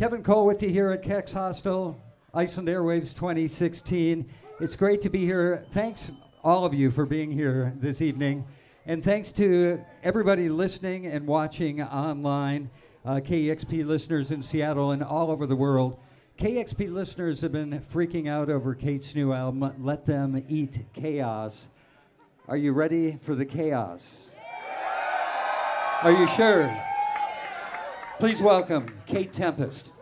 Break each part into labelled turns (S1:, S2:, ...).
S1: Kevin Cole with you here at Kex Hostel, Iceland Airwaves 2016. It's great to be here. Thanks, all of you, for being here this evening. And thanks to everybody listening and watching online, uh, KEXP listeners in Seattle and all over the world. KEXP listeners have been freaking out over Kate's new album, Let Them Eat Chaos. Are you ready for the chaos? Are you sure? Please welcome Kate Tempest.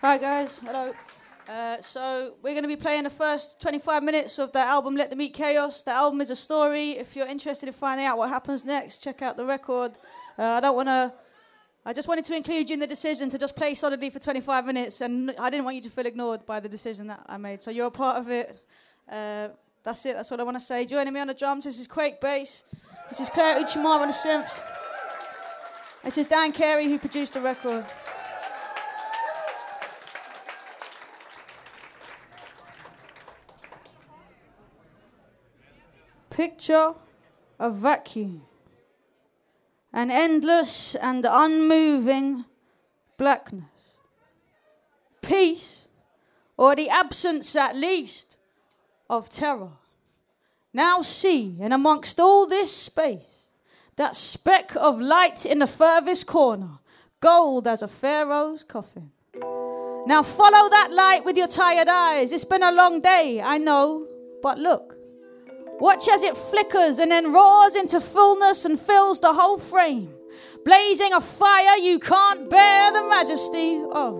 S2: Hi guys, hello. Uh, so we're going to be playing the first 25 minutes of the album Let Them Eat Chaos. The album is a story. If you're interested in finding out what happens next, check out the record. Uh, I don't want to. I just wanted to include you in the decision to just play solidly for 25 minutes, and I didn't want you to feel ignored by the decision that I made. So you're a part of it. Uh, that's it. That's all I want to say. Joining me on the drums, this is Kwake Bass. This is Claire Uchimar on the synths. This is Dan Carey who produced the record. Picture a vacuum, an endless and unmoving blackness. Peace, or the absence at least of terror. Now see, and amongst all this space, that speck of light in the furthest corner, gold as a pharaoh's coffin. Now follow that light with your tired eyes. It's been a long day, I know, but look. Watch as it flickers and then roars into fullness and fills the whole frame, blazing a fire you can't bear the majesty of.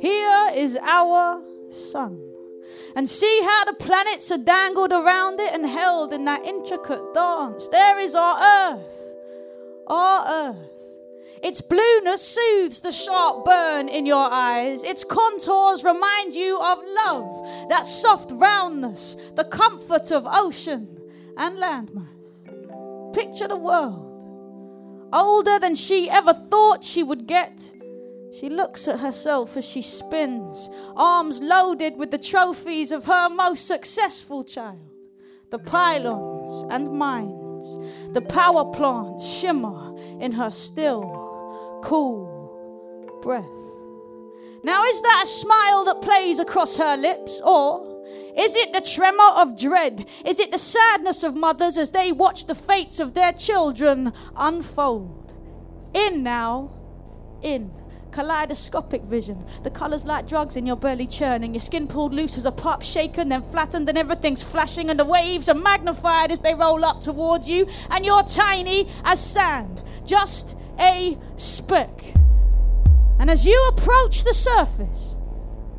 S2: Here is our sun. And see how the planets are dangled around it and held in that intricate dance. There is our earth, our earth. Its blueness soothes the sharp burn in your eyes. Its contours remind you of love, that soft roundness, the comfort of ocean and landmass. Picture the world, older than she ever thought she would get. She looks at herself as she spins, arms loaded with the trophies of her most successful child. The pylons and mines, the power plants shimmer in her still cool breath. Now, is that a smile that plays across her lips, or is it the tremor of dread? Is it the sadness of mothers as they watch the fates of their children unfold? In now, in. Kaleidoscopic vision. The colours like drugs in your belly churning. Your skin pulled loose as a pop shaken, then flattened, and everything's flashing, and the waves are magnified as they roll up towards you, and you're tiny as sand. Just a speck. And as you approach the surface,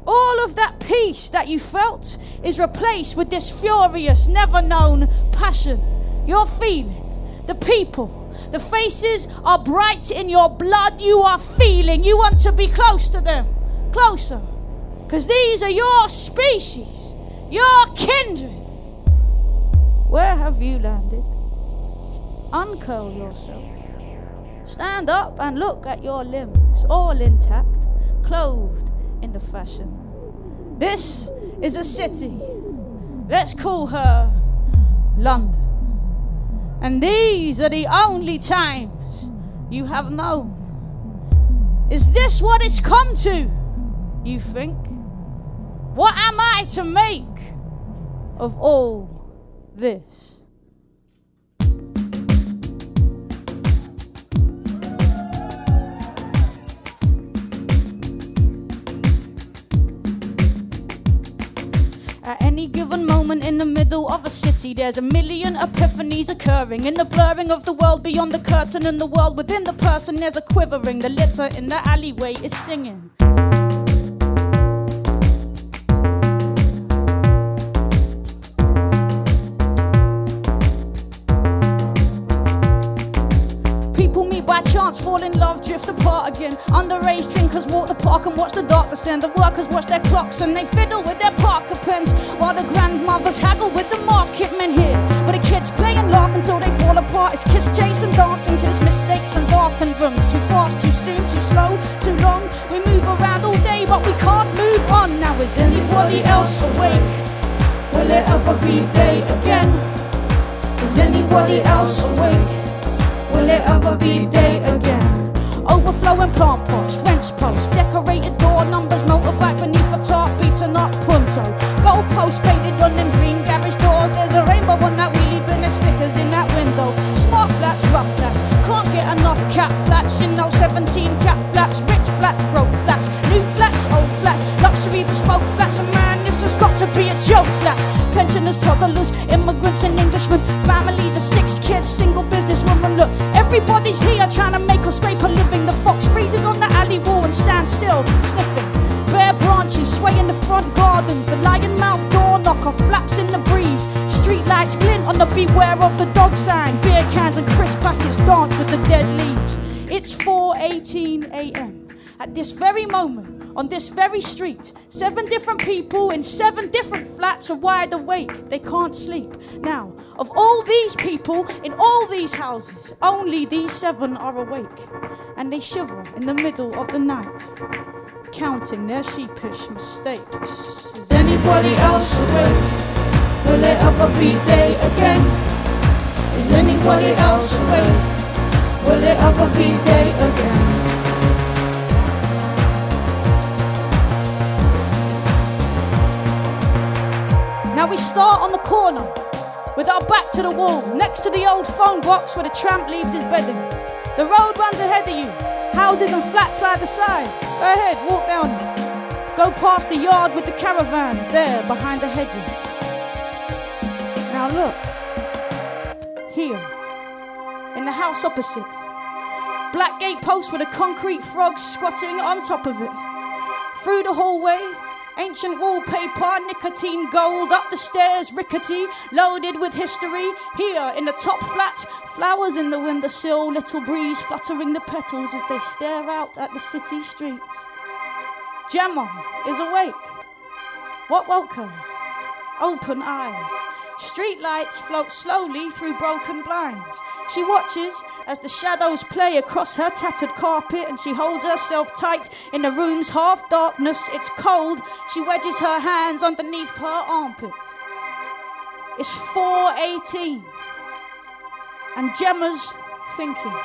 S2: all of that peace that you felt is replaced with this furious, never known passion. You're feeling the people. The faces are bright in your blood. You are feeling. You want to be close to them. Closer. Because these are your species, your kindred. Where have you landed? Uncurl yourself. Stand up and look at your limbs, all intact, clothed in the fashion. This is a city. Let's call her London. And these are the only times you have known. Is this what it's come to, you think? What am I to make of all this? The middle of a city, there's a million epiphanies occurring. In the blurring of the world beyond the curtain and the world within the person, there's a quivering. The litter in the alleyway is singing. Chance, fall in love, drift apart again. Underage drinkers walk the park and watch the dark descend. The workers watch their clocks and they fiddle with their Parker pens. While the grandmothers haggle with the market men here. But the kids play and laugh until they fall apart. It's kiss, chase, and dancing to his mistakes and darkened rooms. Too fast, too soon, too slow, too long. We move around all day, but we can't move on. Now, is anybody else awake? Will it ever be day again? Is anybody else awake? Ever be day again? Overflowing plant pots, fence posts, decorated door numbers, motorbike beneath a tarp, beaten up punto. Goalposts painted on them green garage doors. There's a rainbow on that wheelie bin and stickers in that window. Smart flats, rough flats, can't get enough cat flats. You know, 17 cat flats, rich flats, broke flats, new flats, old flats, luxury bespoke flats. And man, this has got to be a joke flats. Pensioners, toddlers, beware of the dog sign. Beer cans and crisp packets dance with the dead leaves. It's 4:18 a.m. At this very moment, on this very street, seven different people in seven different flats are wide awake. They can't sleep. Now, of all these people in all these houses, only these seven are awake. And they shiver in the middle of the night, counting their sheepish mistakes. Is anybody else awake? Will it ever be day again? Is anybody else awake? Will it ever be day again? Now we start on the corner with our back to the wall, next to the old phone box where the tramp leaves his bedding. The road runs ahead of you, houses and flats either side. Go ahead, walk down. Go past the yard with the caravans there behind the hedges. Now look, here, in the house opposite, black gate post with a concrete frog squatting on top of it. Through the hallway, Ancient wallpaper, nicotine gold, up the stairs, rickety, loaded with history. Here in the top flat, flowers in the windowsill, little breeze fluttering the petals as they stare out at the city streets. Gemma is awake. What woke her? Open eyes. Street lights float slowly through broken blinds. She watches as the shadows play across her tattered carpet and she holds herself tight in the room's half darkness. It's cold. She wedges her hands underneath her armpit. It's 4:18 and Gemma's thinking.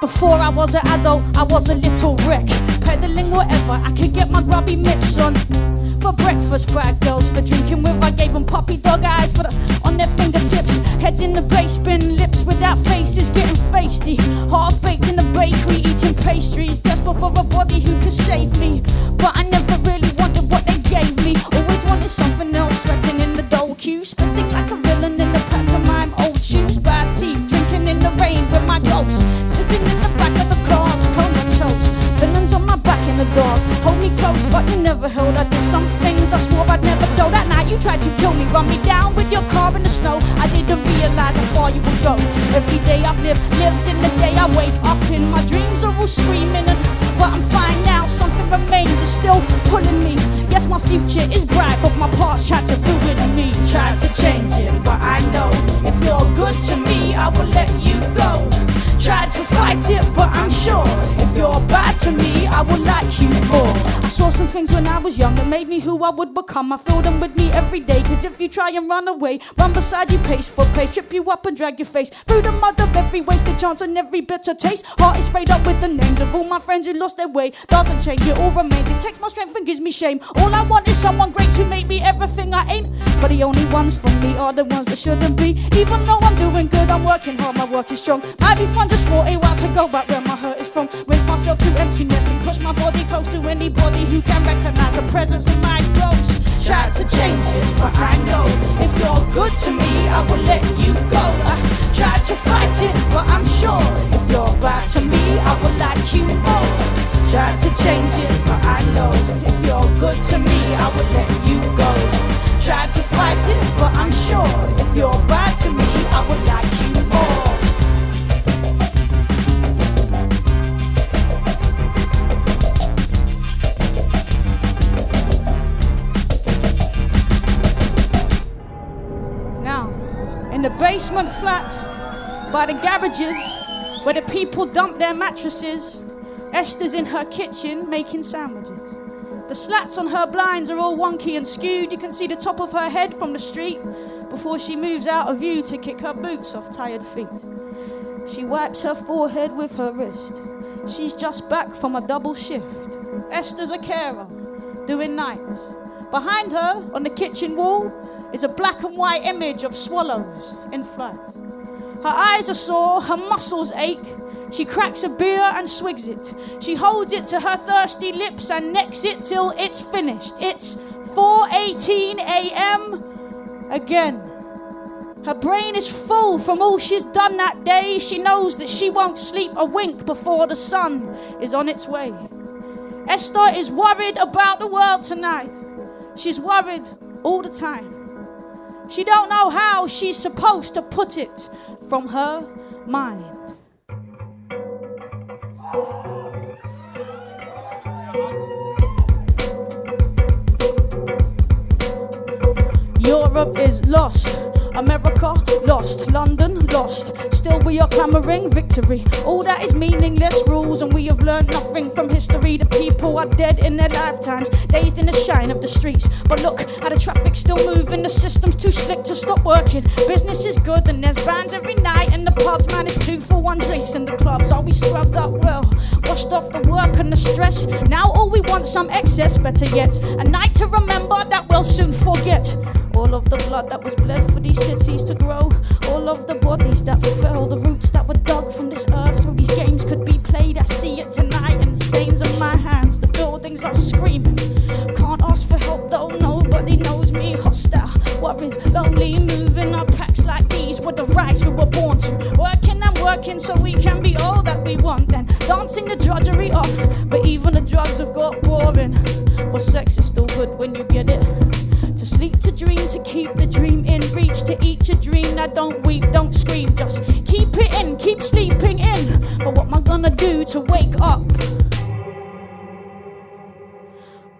S2: Before I was an adult, I was a little wreck. Peddling whatever I could get my grubby mitts on. For breakfast, bad girls for drinking with. I gave them puppy dog eyes for the, on their fingertips. Heads in the base bin, lips without faces, getting feisty. Half baked in the bakery, eating pastries. Desperate for a body who could save me. But I never really made me who I would become. I feel them with me every day, cause if you try and run away, run beside you pace for pace, trip you up and drag your face through the mud of every wasted chance and every bitter taste. Heart is sprayed up with the names of all my friends who lost their way. Doesn't change, it all remains. It takes my strength and gives me shame. All I want is someone great to make me everything I ain't. But the only ones for me are the ones that shouldn't be. Even though I'm doing good, I'm working hard, my work is strong. Might be fun just for a while to go back where my hurt is from. Rinse myself to emptiness and push my body close to anybody who can recognize the presence of my ghost. Try to change it, but I know if you're good to me, I will let you go. I try to fight it, but I'm sure if you're bad to me, I will like you more. Try to change it, but I know if you're good to me, I will let you go. Try to fight it, but I'm sure if you're bad to me, I will like you in the basement flat, by the garages, where the people dump their mattresses, Esther's in her kitchen making sandwiches. The slats on her blinds are all wonky and skewed. You can see the top of her head from the street. before she moves out of view to kick her boots off tired feet. She wipes her forehead with her wrist. She's just back from a double shift. Esther's a carer, doing nights. Behind her, on the kitchen wall, is a black and white image of swallows in flight. Her eyes are sore, her muscles ache. She cracks a beer and swigs it. She holds it to her thirsty lips and necks it till it's finished. It's 4:18 a.m. again. Her brain is full from all she's done that day. She knows that she won't sleep a wink before the sun is on its way. Esther is worried about the world tonight. She's worried all the time. She don't know how she's supposed to put it from her mind. Europe is lost. America lost, London lost. Still, we are clamoring victory. All that is meaningless rules, and we have learned nothing from history. The people are dead in their lifetimes, dazed in the shine of the streets. But look how the traffic's still moving, the system's too slick to stop working. Business is good, and there's bands every night in the pubs. Man, it's two for one drinks in the clubs. Are we scrubbed up well? Washed off the work and the stress. Now all we want some excess, better yet. A night to remember that we'll soon forget. All of the blood that was bled for these cities to grow. All of the bodies that fell, the roots that were dug from this earth so these games could be played. I see it tonight the stains on my hands. The buildings are screaming. Can't ask for help though, nobody knows me. Hostile, worried, lonely, moving our packs like these were the rights we were born to. Working and working so we can be all that we want. Then dancing the drudgery off. But even the drugs have got boring. But sex is still good when you get it. Dream, to keep the dream in reach, to eat your dream. Now don't weep, don't scream, just keep it in, keep sleeping in. But what am I gonna do to wake up?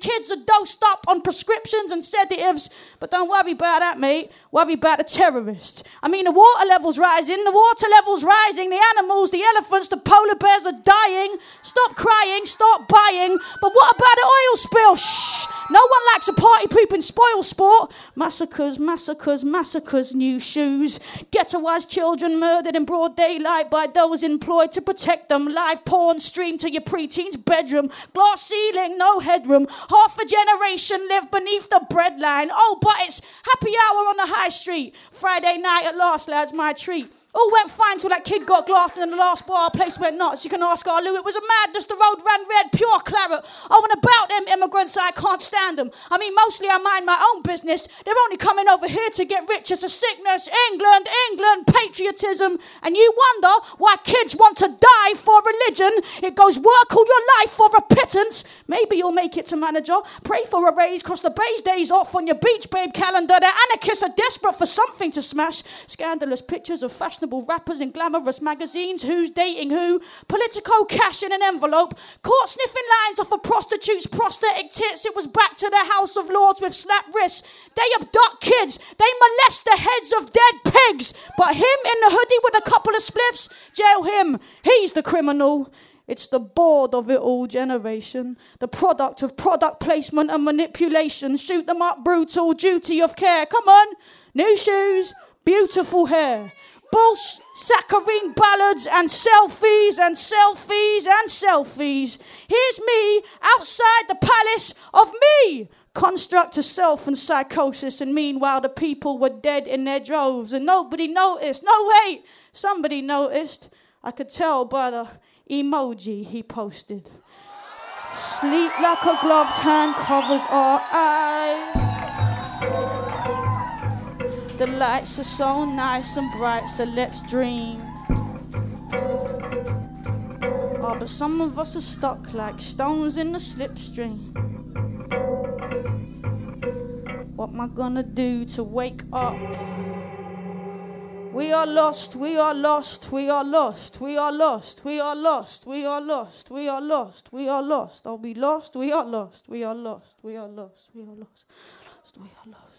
S2: kids are dosed up on prescriptions and sedatives, but don't worry about that, mate. Worry about the terrorists. I mean, the water level's rising, the water level's rising, the animals, the elephants, the polar bears are dying. Stop crying, stop buying. But what about the oil spill? Shh. No one likes a party pooping spoil sport. Massacres, massacres, massacres, new shoes. Ghettoized children murdered in broad daylight by those employed to protect them. Live porn streamed to your preteen's bedroom. Glass ceiling, no headroom. Half a generation live beneath the breadline. Oh, but it's happy hour on the high street. Friday night at last, lads, my treat. All went fine till that kid got glassed and in the last bar place went nuts. You can ask our Lou, it was a madness. The road ran red, pure claret. Oh, and about them immigrants, I can't stand them. I mean, mostly I mind my own business. They're only coming over here to get rich. It's a sickness. England, England, patriotism. And you wonder why kids want to die for religion. It goes work all your life for a pittance. Maybe you'll make it to manager. Pray for a raise, cross the beige days off on your beach babe calendar. The anarchists are desperate for something to smash. Scandalous pictures of fashionable rappers in glamorous magazines. Who's dating who? Politico cash in an envelope. Caught sniffing lines off a prostitute's prosthetic tits. It was back to the House of Lords with slap wrists. They abduct kids. They molest the heads of dead pigs. But him in the hoodie with a couple of spliffs, jail him. He's the criminal. It's the board of it all generation, the product of product placement and manipulation. Shoot them up, brutal duty of care. Come on, new shoes, beautiful hair. Bullsh, saccharine ballads and selfies and selfies and selfies. Here's me outside the palace of me. Construct of self and psychosis, and meanwhile the people were dead in their droves, and nobody noticed. No, wait, somebody noticed. I could tell by the emoji he posted. Sleep like a gloved hand covers our eyes. The lights are so nice and bright, so let's dream. Oh, but some of us are stuck like stones in the slipstream. What am I gonna do to wake up? We are lost, we are lost, we are lost, we are lost, we are lost, we are lost, we are lost, we are lost. Are we lost? We are lost, we are lost, we are lost, we are lost, we are lost.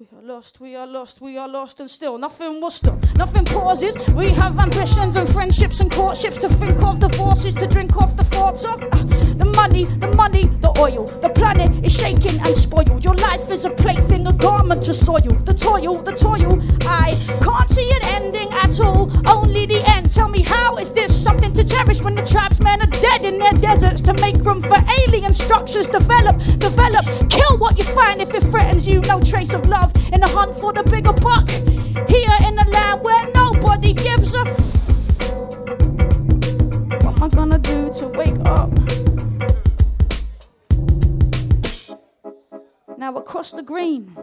S2: We are lost, we are lost, we are lost, and still nothing will stop, nothing pauses. We have ambitions and friendships and courtships to think of, divorces to drink off the thoughts of. Uh, the money, the money, the oil. The planet is shaking and spoiled. Your life is a plaything, a garment to soil. The toil, the toil. I can't see an ending at all, only the end. Tell me, how is this something to cherish when the tribesmen are dead in their deserts to make room for alien structures? Develop, develop, kill what you find if it threatens you. No trace of love love in the hunt for the bigger buck. Here in the land where nobody gives a. F- what am I gonna do to wake up? Now across the green,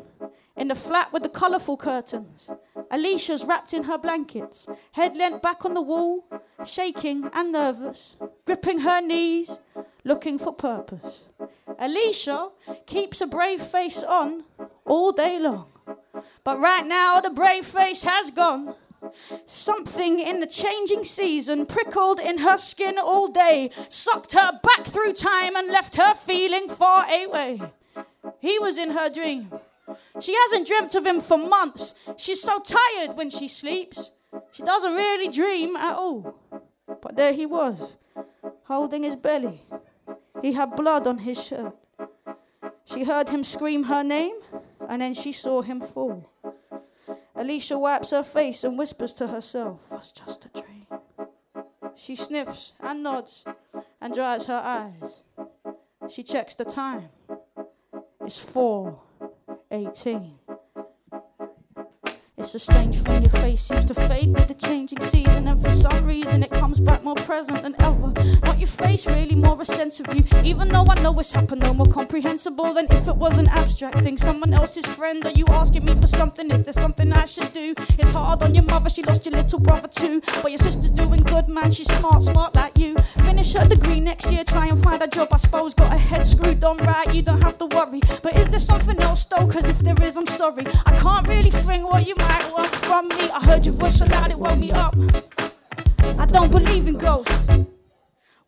S2: in the flat with the colourful curtains, Alicia's wrapped in her blankets, head leant back on the wall, shaking and nervous, gripping her knees, looking for purpose. Alicia keeps a brave face on all day long. But right now, the brave face has gone. Something in the changing season prickled in her skin all day, sucked her back through time and left her feeling far away. He was in her dream. She hasn't dreamt of him for months. She's so tired when she sleeps. She doesn't really dream at all. But there he was, holding his belly. He had blood on his shirt. She heard him scream her name, and then she saw him fall. Alicia wipes her face and whispers to herself, Was just a dream. She sniffs and nods and dries her eyes. She checks the time. It's 4:18. It's a strange thing, your face seems to fade with the changing season, and for some reason it comes back more present than ever. Not your face, really, more a sense of you. Even though I know it's happened, no more comprehensible than if it was an abstract thing. Someone else's friend, are you asking me for something? Is there something I should do? It's hard on your mother, she lost your little brother too. But your sister's doing good, man, she's smart, smart like you. Finish her degree next year, try and find a job, I suppose. Got a head screwed on right, you don't have to worry. But is there something else though? Cause if there is, I'm sorry. I can't really think what you might want from me. I heard your voice so loud it woke me up. I don't believe in ghosts.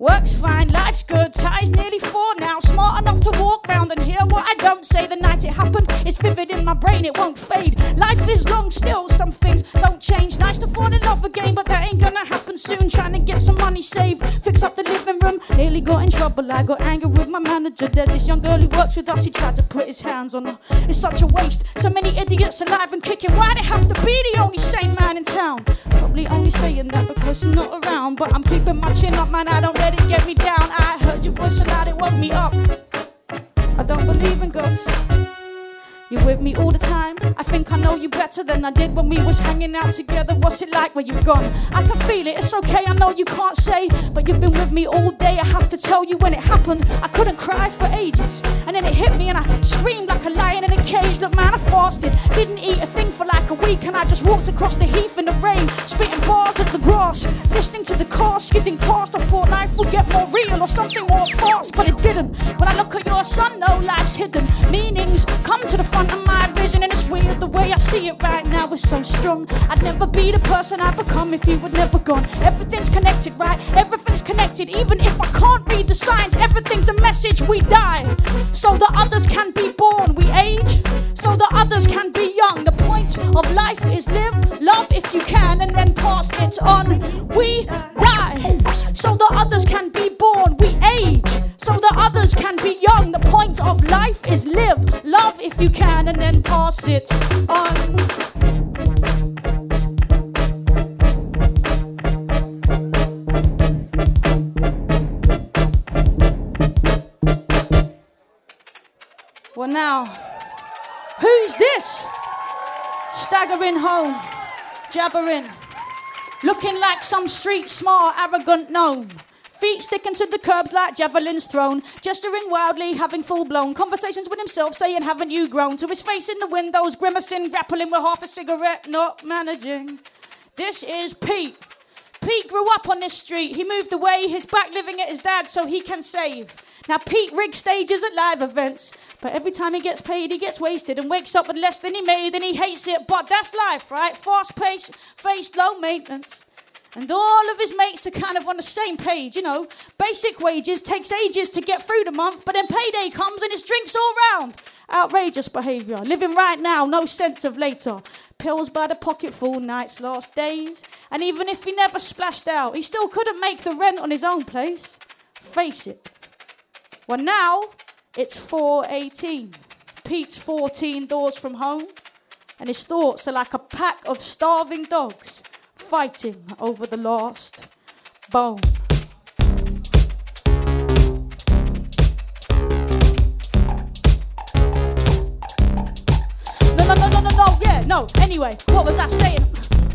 S2: Works fine, life's good, ties nearly four now. Smart enough to walk round and hear what I don't say. The night it happened, it's vivid in my brain, it won't fade. Life is long still, some things don't change. Nice to fall in love again, but that ain't gonna happen soon. Trying to get some money saved, fix up the living room. Nearly got in trouble, I got angry with my manager. There's this young girl who works with us, he tried to put his hands on her. It's such a waste, so many idiots alive and kicking. Why'd it have to be the only sane man in town? Probably only saying that because you're not around, but I'm keeping my chin up, man, I don't let it get me down. I heard your voice so loud it woke me up. I don't believe in ghosts. You're with me all the time. I think I know you better than I did when we was hanging out together. What's it like when you've gone? I can feel it. It's okay. I know you can't say, but you've been with me all day. I have to tell you when it happened. I couldn't cry for ages, and then it hit me, and I screamed like a lion in a cage. Look, man, I fasted, didn't eat a thing a week, and I just walked across the heath in the rain, spitting bars at the grass, listening to the car skidding past. I thought life would get more real or something more fast, but it didn't. When I look at your son, no life's hidden. Meanings come to the front of my see it right now it's so strong. I'd never be the person I'd become if you had never gone. Everything's connected, right? Everything's connected, even if I can't read the signs. Everything's a message. We die so the others can be born. We age so the others can be young. The point of life is live, love if you can, and then pass it on. We die so the others can be born. We age so the others can be young. The point of life is live, love if you can, and then pass it on. Well, now, who's this? Staggering home, jabbering, looking like some street smart, arrogant gnome. Feet sticking to the curbs like javelins thrown, gesturing wildly, having full blown conversations with himself, saying, Haven't you grown? To his face in the windows, grimacing, grappling with half a cigarette, not managing. This is Pete. Pete grew up on this street. He moved away, his back living at his dad so he can save. Now, Pete rigs stages at live events. But every time he gets paid, he gets wasted and wakes up with less than he made, and he hates it. But that's life, right? Fast paced, faced, low maintenance. And all of his mates are kind of on the same page, you know. Basic wages takes ages to get through the month, but then payday comes and it's drinks all round. Outrageous behaviour. Living right now, no sense of later. Pills by the pocketful, nights, last days. And even if he never splashed out, he still couldn't make the rent on his own place. Face it. Well, now it's 418. Pete's 14 doors from home, and his thoughts are like a pack of starving dogs fighting over the last bone. No, no, no, no, no, no, yeah, no. Anyway, what was I saying?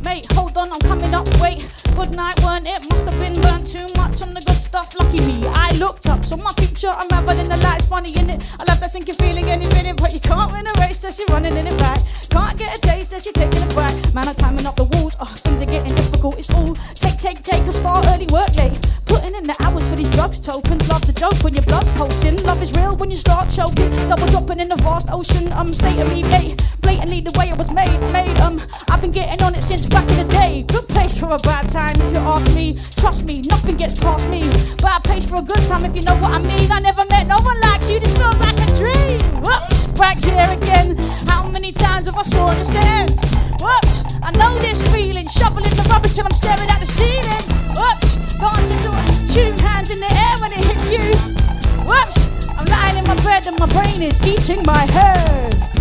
S2: Mate, hold on, I'm coming up. Wait, good night, weren't it? Must have been burnt too much on the good stuff. Lucky me, I looked up, so my future unraveled in the lights, funny in it. I love that sinking feeling any minute, but you can't win a race, so you're running in it back. Can't get a taste, so you're taking it back. Man, I'm climbing up the walls, oh, things are getting difficult. It's all take, take, take, a start early, work late. Putting in the hours for these drugs tokens. Love's a joke when your blood's pulsing. Love is real when you start choking. Double dropping in the vast ocean. Um, state of me, gate. Blatantly the way it was made, made. Um, I've been getting on it since back in the day. Good place for a bad time if you ask me. Trust me, nothing gets past me. Bad place for a good time if you know what I mean. I never met no one like you. This feels like a dream. Whoops, back here again. How many times have I sworn to stand? Whoops, I know this feeling. Shoveling the rubbish till I'm staring at the ceiling. Whoops, dancing to a tune, hands in the air when it hits you. Whoops, I'm lying in my bed and my brain is eating my head.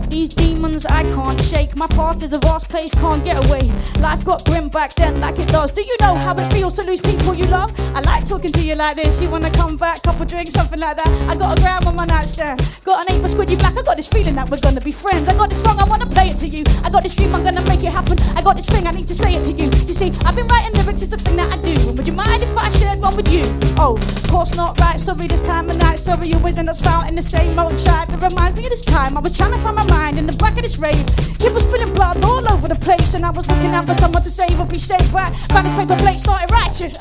S2: Got these demons I can't shake. My past is a vast place, can't get away. Life got grim back then, like it does. Do you know how it feels to lose people you love? I like talking to you like this. You wanna come back, couple drinks, something like that. I got a gram on my nightstand. Got an aim for Squidgy Black. I got this feeling that we're gonna be friends. I got this song, I wanna play it to you. I got this dream, I'm gonna make it happen. I got this thing, I need to say it to you. You see, I've been writing lyrics, it's a thing that I do. Would you mind if I shared one with you? Oh, of course not right. Sorry, this time of night. Sorry, you always end up spouting the same old tribe. It reminds me of this time I was trying to find my mind in the back of this rave. Kid was spilling blood all over the place, and I was looking out for someone to save or be saved. Right, found this paper plate, started writing.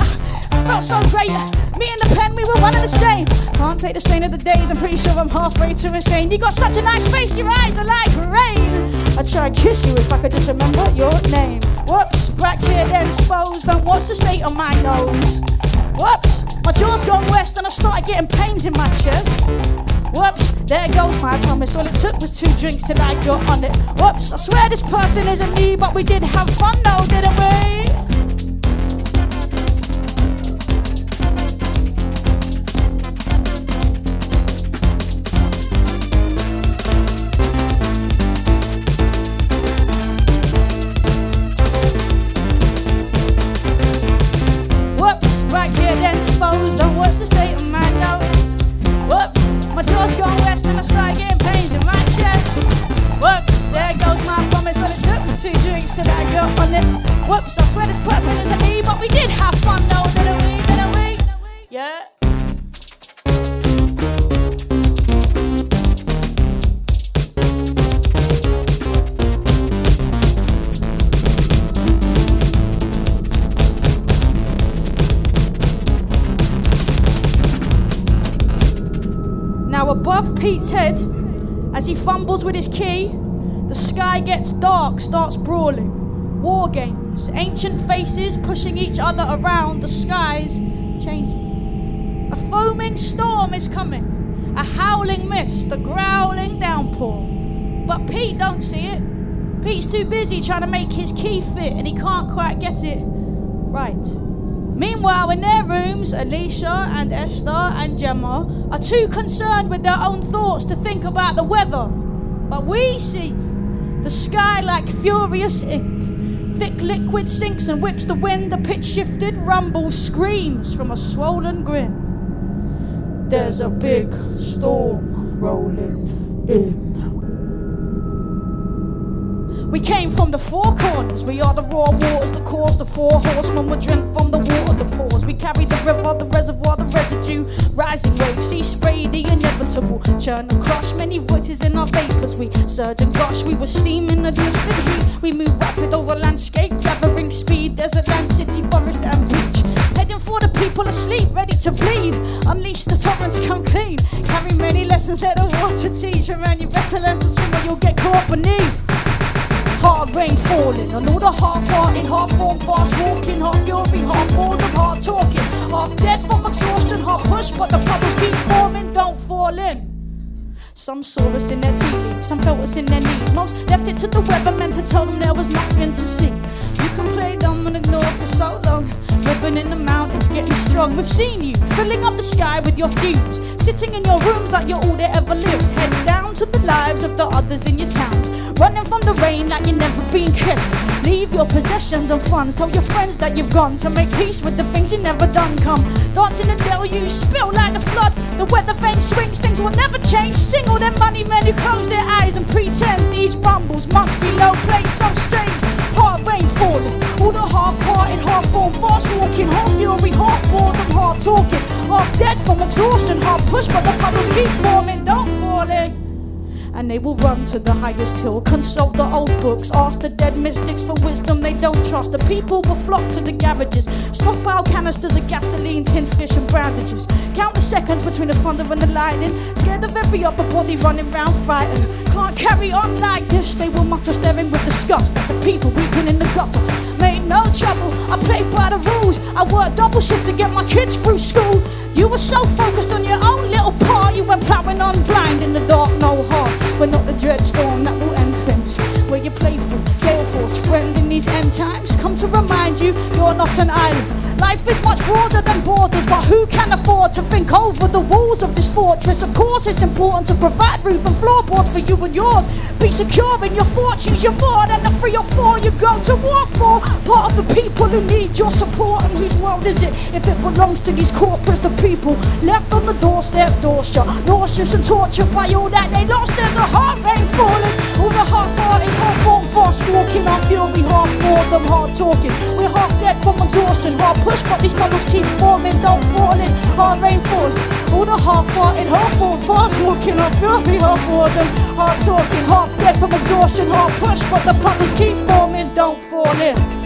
S2: Felt so great. Me and the pen, we were one and the same. Can't take the strain of the days. I'm pretty sure I'm halfway to insane. You got such a nice face, your eyes are like rain. I'd try and kiss you if I could just remember your name. Whoops, back here then exposed. Don't watch the state of my nose. Whoops, my jaw's gone west and I started getting pains in my chest. Whoops, there goes my promise. All it took was two drinks till I got on it. Whoops, I swear this person isn't me, but we did have fun though, didn't we? Above Pete's head, as he fumbles with his key, the sky gets dark, starts brawling. War games, ancient faces pushing each other around, the skies changing. A foaming storm is coming, a howling mist, a growling downpour. But Pete don't see it. Pete's too busy trying to make his key fit and he can't quite get it right. Meanwhile, in their rooms, Alicia and Esther and Gemma are too concerned with their own thoughts to think about the weather. But we see the sky like furious ink. Thick liquid sinks and whips the wind. The pitch shifted rumble screams from a swollen grin. There's a big storm rolling in. We came from the four corners. We are the raw waters, the cause, the four horsemen. We drink from the water, the pores. We carry the river, the reservoir, the residue. Rising waves, sea spray, the inevitable. Churn and crush, many voices in our vapors. We surge and gush, we were steaming the distant heat. We move rapid over landscape, gathering speed. Desert land, city, forest, and beach. Heading for the people asleep, ready to bleed. Unleash the torrents, come clean. Carry many lessons that the water teach. And man, you better learn to swim or you'll get caught beneath. Hard rain falling on all the half-hearted, half-formed, fast-walking, half-fury, half-boredom, hard-talking, half-dead from exhaustion, half-push, but the puddles keep forming, don't fall in. Some saw us in their leaves, some felt us in their knees. Most left it to the weathermen to tell them there was nothing to see. You can play dumb and ignore for so long. Ribbon in the mountains, getting strong. We've seen you filling up the sky with your fumes. Sitting in your rooms like you're all that ever lived. Heads down to the lives of the others in your towns. Running from the rain like you've never been kissed. Leave your possessions and funds. Tell your friends that you've gone to make peace with the things you never done. Come dance in the deluge, spill like a flood. The weather vane swings, things will never change. Sing all them money men who close their eyes and pretend these rumbles must be low place so strange. Hard rain falling, all the half-hearted, half-formed, fast-walking, half fury, half boredom, hard talking, half dead from exhaustion, half push, but the puddles keep forming, don't fall in and they will run to the highest hill. Consult the old books, ask the dead mystics for wisdom they don't trust. The people will flock to the garages, stockpile canisters of gasoline, tin fish, and bandages. Count the seconds between the thunder and the lightning, scared of every upper body running round frightened. Can't carry on like this, they will mutter, staring with disgust at the people weeping in the gutter. Made no trouble, I played by the rules. I worked double shift to get my kids through school. You were so focused on your own little part, you went plowing on these end times. Come to remind you, you're not an island. Life is much broader than borders, but who can afford to think over the walls of this fortress? Of course, it's important to provide roof and floorboards for you and yours. Be secure in your fortunes, you're more than the three or four you go to war for. Part of the people who need your support, and whose world is it if it belongs to these corporates? The people left on the doorstep, door shut, nauseous and tortured by all that they lost. There's a heart rain falling, all the half-hearted, half-formed, fast walking, our fury, half boredom, hard talking. We're half dead from exhaustion, hard push, but these bubbles keep forming, don't fall in. Hard rain falling, all the half-hearted, half-formed, fast walking, our fury, half boredom, hard talking, half dead from exhaustion, hard push, but the bubbles keep forming, don't fall in.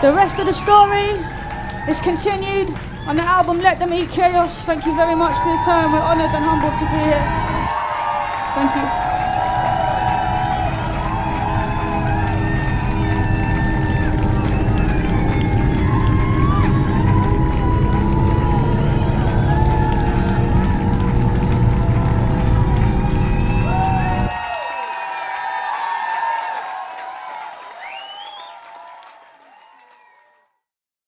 S2: The rest of the story is continued on the album Let Them Eat Chaos. Thank you very much for your time. We're honoured and humbled to be here. Thank you.